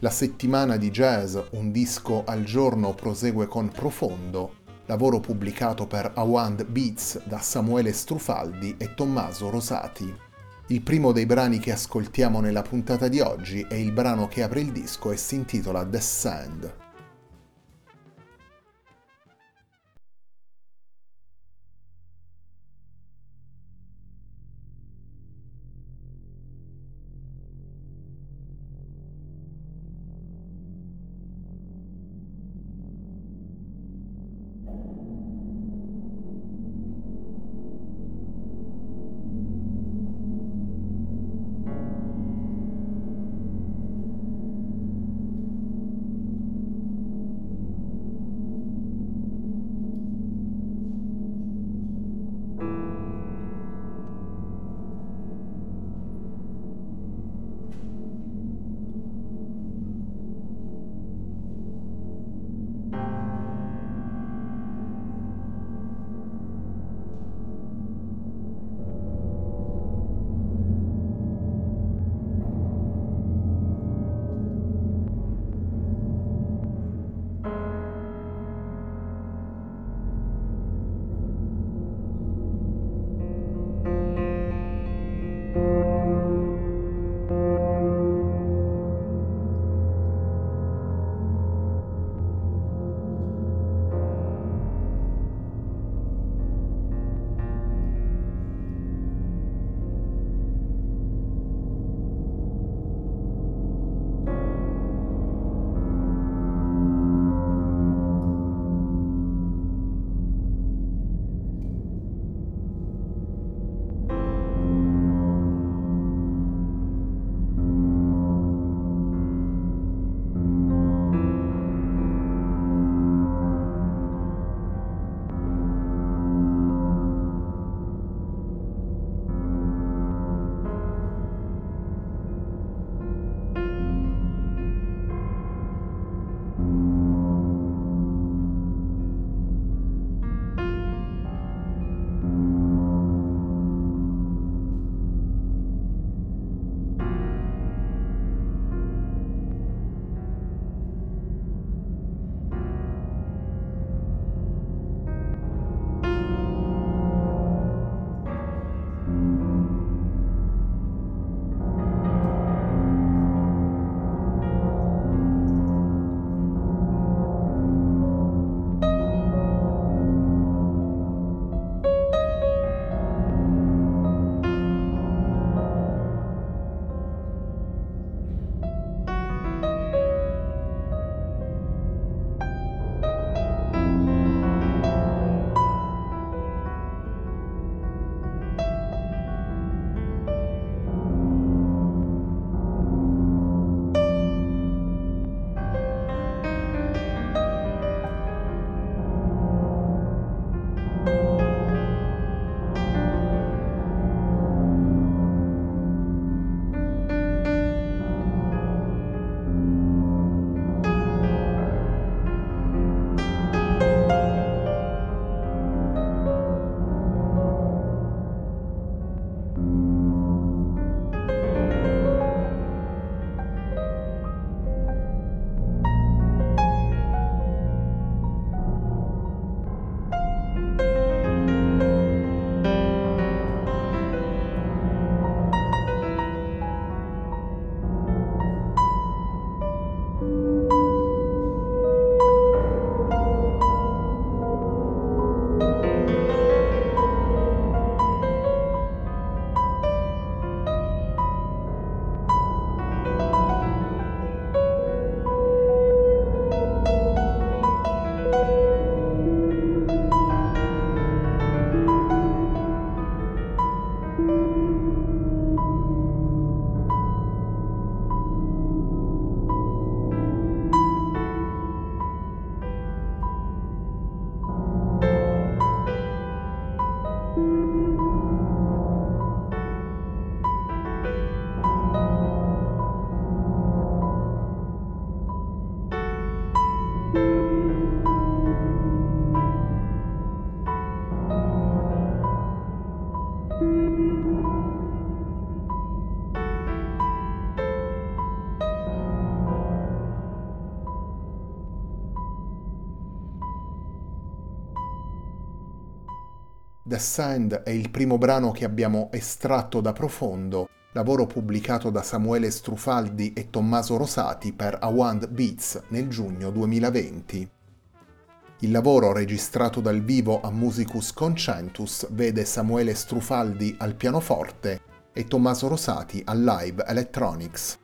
La settimana di jazz Un disco al giorno prosegue con Profondo, lavoro pubblicato per Awand Beats da Samuele Strufaldi e Tommaso Rosati. Il primo dei brani che ascoltiamo nella puntata di oggi è il brano che apre il disco e si intitola Descend. The Sand è il primo brano che abbiamo estratto da Profondo, lavoro pubblicato da Samuele Strufaldi e Tommaso Rosati per Awand Beats nel giugno 2020. Il lavoro registrato dal vivo a Musicus Concentus vede Samuele Strufaldi al pianoforte e Tommaso Rosati al live electronics.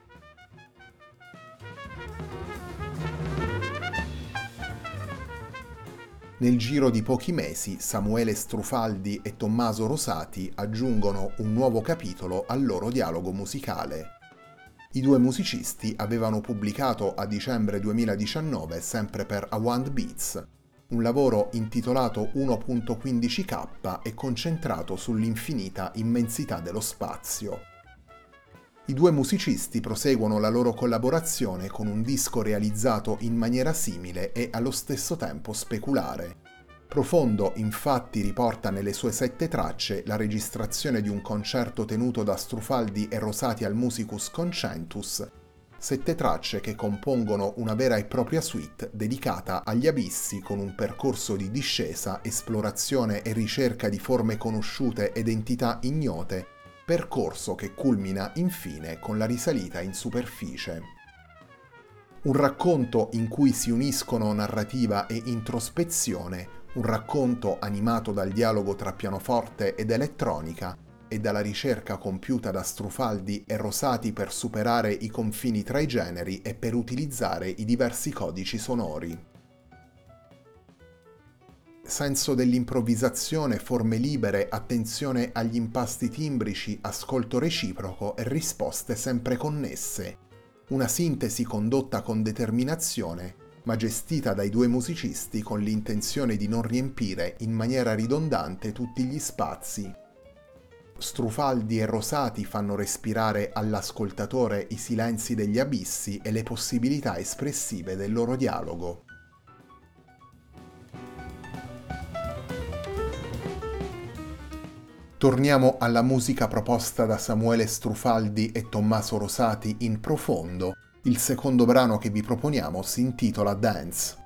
Nel giro di pochi mesi Samuele Strufaldi e Tommaso Rosati aggiungono un nuovo capitolo al loro dialogo musicale. I due musicisti avevano pubblicato a dicembre 2019, sempre per Awand Beats, un lavoro intitolato 1.15k e concentrato sull'infinita immensità dello spazio. I due musicisti proseguono la loro collaborazione con un disco realizzato in maniera simile e allo stesso tempo speculare. Profondo infatti riporta nelle sue sette tracce la registrazione di un concerto tenuto da Strufaldi e Rosati al Musicus Concentus, sette tracce che compongono una vera e propria suite dedicata agli abissi con un percorso di discesa, esplorazione e ricerca di forme conosciute ed entità ignote percorso che culmina infine con la risalita in superficie. Un racconto in cui si uniscono narrativa e introspezione, un racconto animato dal dialogo tra pianoforte ed elettronica e dalla ricerca compiuta da Strufaldi e Rosati per superare i confini tra i generi e per utilizzare i diversi codici sonori senso dell'improvvisazione, forme libere, attenzione agli impasti timbrici, ascolto reciproco e risposte sempre connesse. Una sintesi condotta con determinazione, ma gestita dai due musicisti con l'intenzione di non riempire in maniera ridondante tutti gli spazi. Strufaldi e Rosati fanno respirare all'ascoltatore i silenzi degli abissi e le possibilità espressive del loro dialogo. Torniamo alla musica proposta da Samuele Strufaldi e Tommaso Rosati in Profondo. Il secondo brano che vi proponiamo si intitola Dance.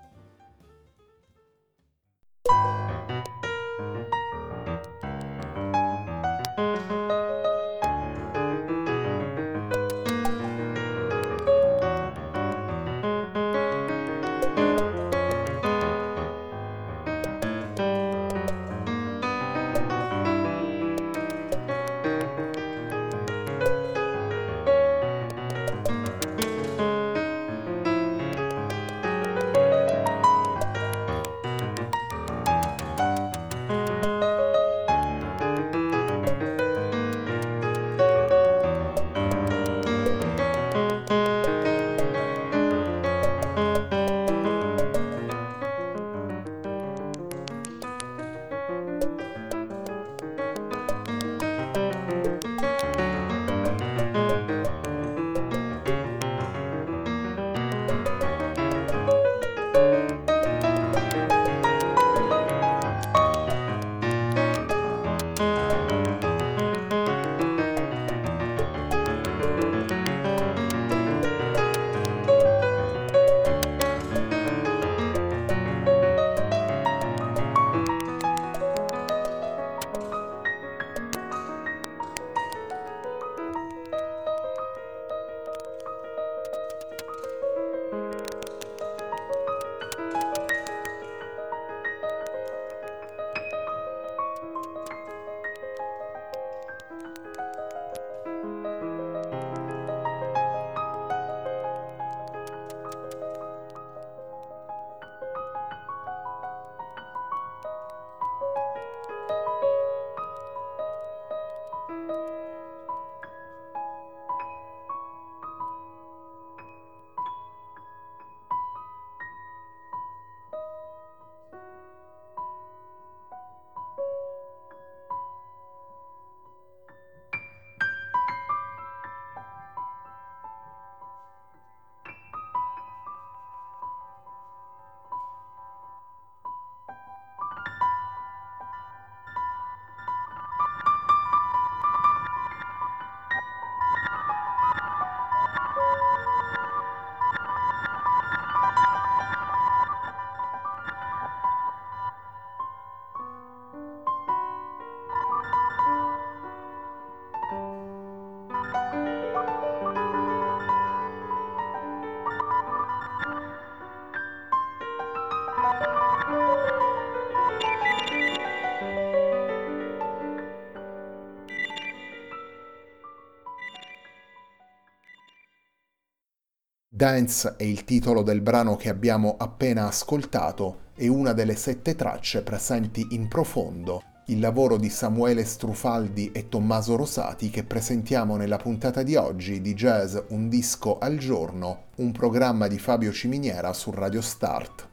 Dance è il titolo del brano che abbiamo appena ascoltato e una delle sette tracce presenti in Profondo, il lavoro di Samuele Strufaldi e Tommaso Rosati che presentiamo nella puntata di oggi di Jazz Un disco al giorno, un programma di Fabio Ciminiera su Radio Start.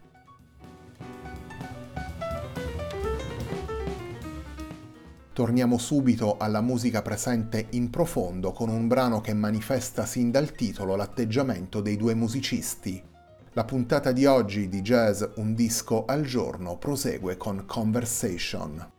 Torniamo subito alla musica presente in profondo con un brano che manifesta sin dal titolo l'atteggiamento dei due musicisti. La puntata di oggi di Jazz Un disco al giorno prosegue con Conversation.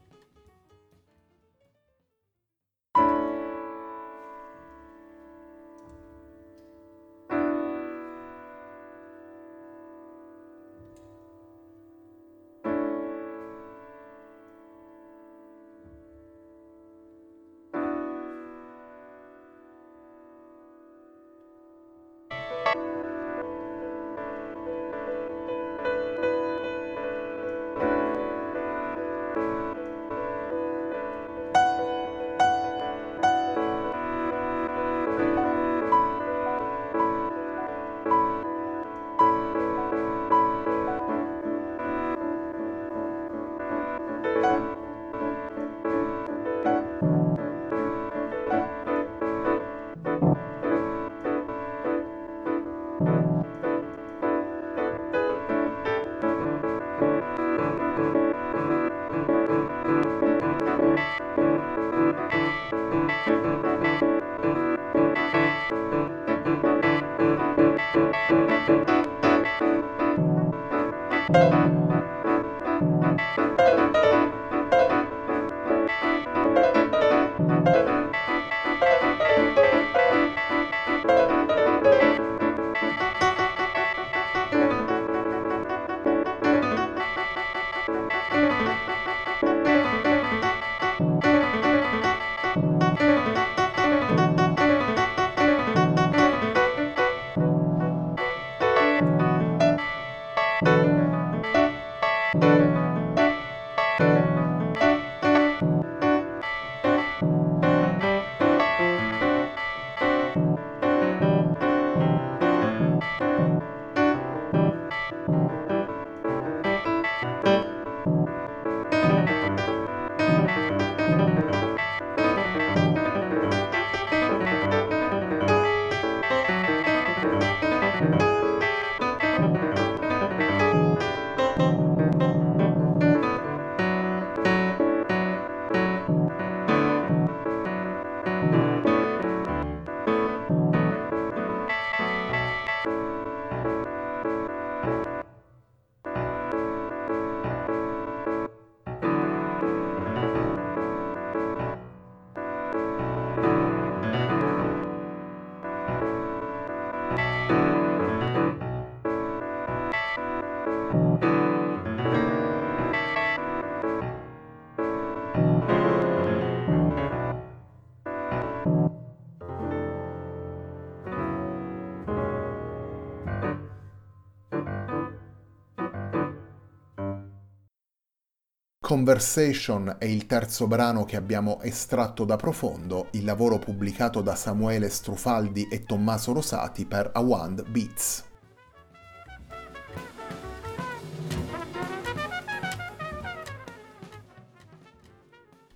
Conversation è il terzo brano che abbiamo estratto da Profondo, il lavoro pubblicato da Samuele Strufaldi e Tommaso Rosati per Awand Beats.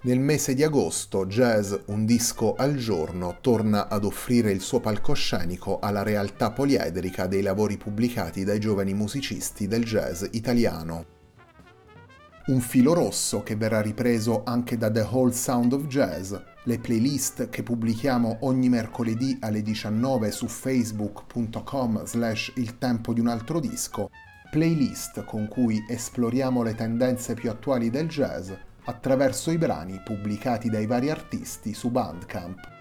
Nel mese di agosto Jazz Un disco al giorno torna ad offrire il suo palcoscenico alla realtà poliedrica dei lavori pubblicati dai giovani musicisti del jazz italiano un filo rosso che verrà ripreso anche da The Whole Sound of Jazz, le playlist che pubblichiamo ogni mercoledì alle 19 su facebook.com slash il tempo di un altro disco, playlist con cui esploriamo le tendenze più attuali del jazz attraverso i brani pubblicati dai vari artisti su Bandcamp.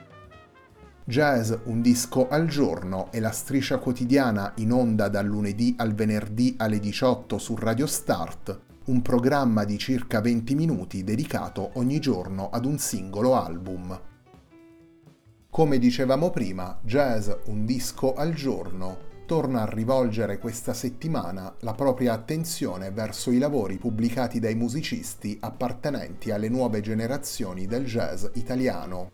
Jazz un disco al giorno è la striscia quotidiana in onda dal lunedì al venerdì alle 18 su Radio Start un programma di circa 20 minuti dedicato ogni giorno ad un singolo album. Come dicevamo prima, Jazz un disco al giorno torna a rivolgere questa settimana la propria attenzione verso i lavori pubblicati dai musicisti appartenenti alle nuove generazioni del jazz italiano.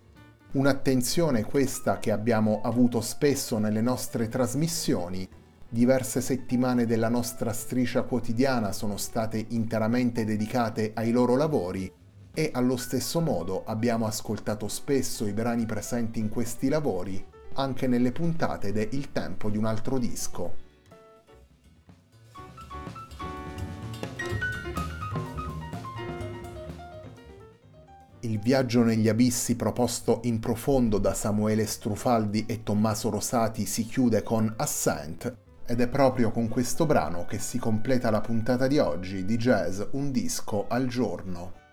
Un'attenzione questa che abbiamo avuto spesso nelle nostre trasmissioni. Diverse settimane della nostra striscia quotidiana sono state interamente dedicate ai loro lavori e allo stesso modo abbiamo ascoltato spesso i brani presenti in questi lavori anche nelle puntate de Il tempo di un altro disco. Il viaggio negli abissi proposto in profondo da Samuele Strufaldi e Tommaso Rosati si chiude con Ascent ed è proprio con questo brano che si completa la puntata di oggi di Jazz Un disco al giorno.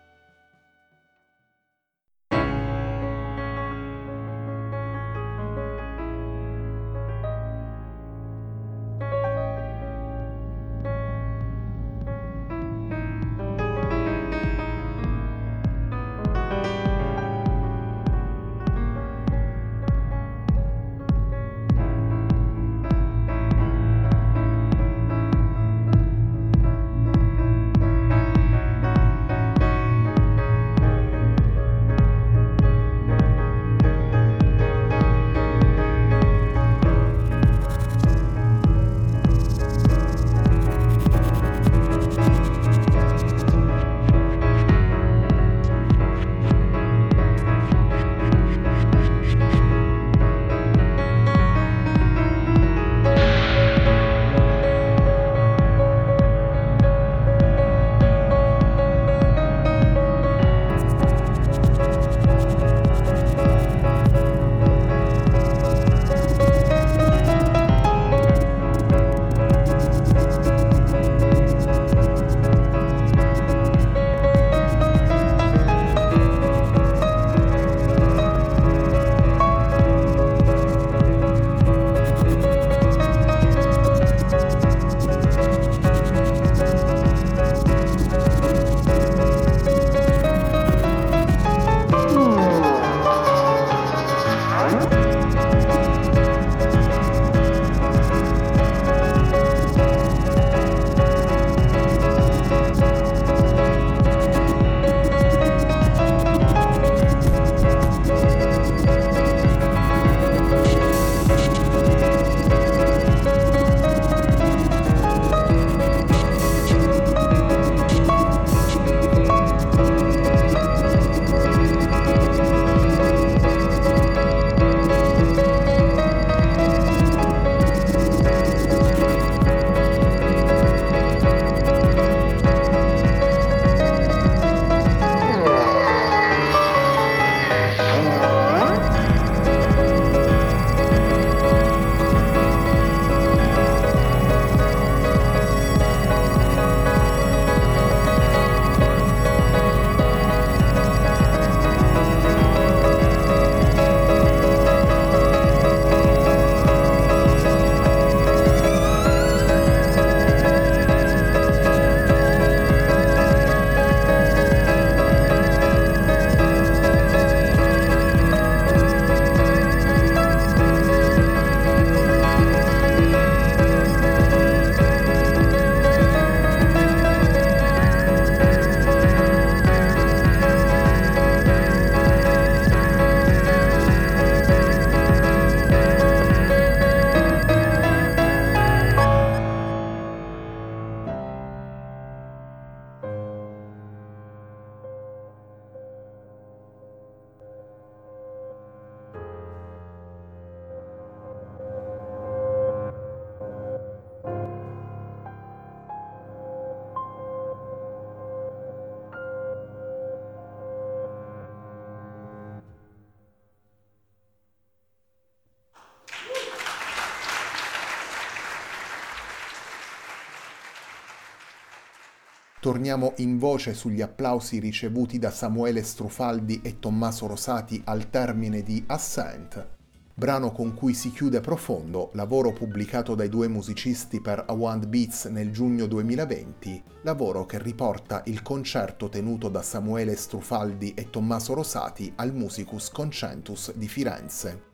Torniamo in voce sugli applausi ricevuti da Samuele Strufaldi e Tommaso Rosati al termine di Ascent, brano con cui si chiude Profondo, lavoro pubblicato dai due musicisti per Awand Beats nel giugno 2020, lavoro che riporta il concerto tenuto da Samuele Strufaldi e Tommaso Rosati al Musicus Concentus di Firenze.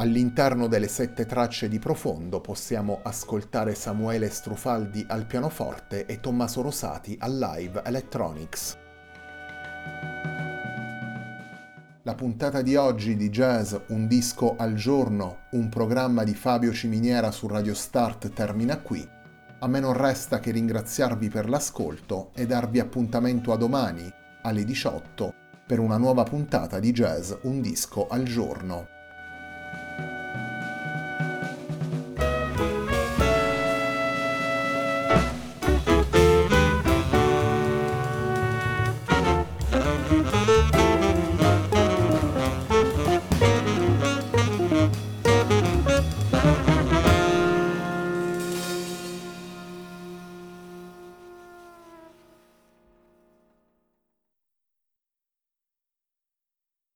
All'interno delle sette tracce di Profondo possiamo ascoltare Samuele Strufaldi al pianoforte e Tommaso Rosati al live electronics. La puntata di oggi di Jazz Un disco al giorno, un programma di Fabio Ciminiera su Radio Start termina qui. A me non resta che ringraziarvi per l'ascolto e darvi appuntamento a domani alle 18 per una nuova puntata di Jazz Un disco al giorno.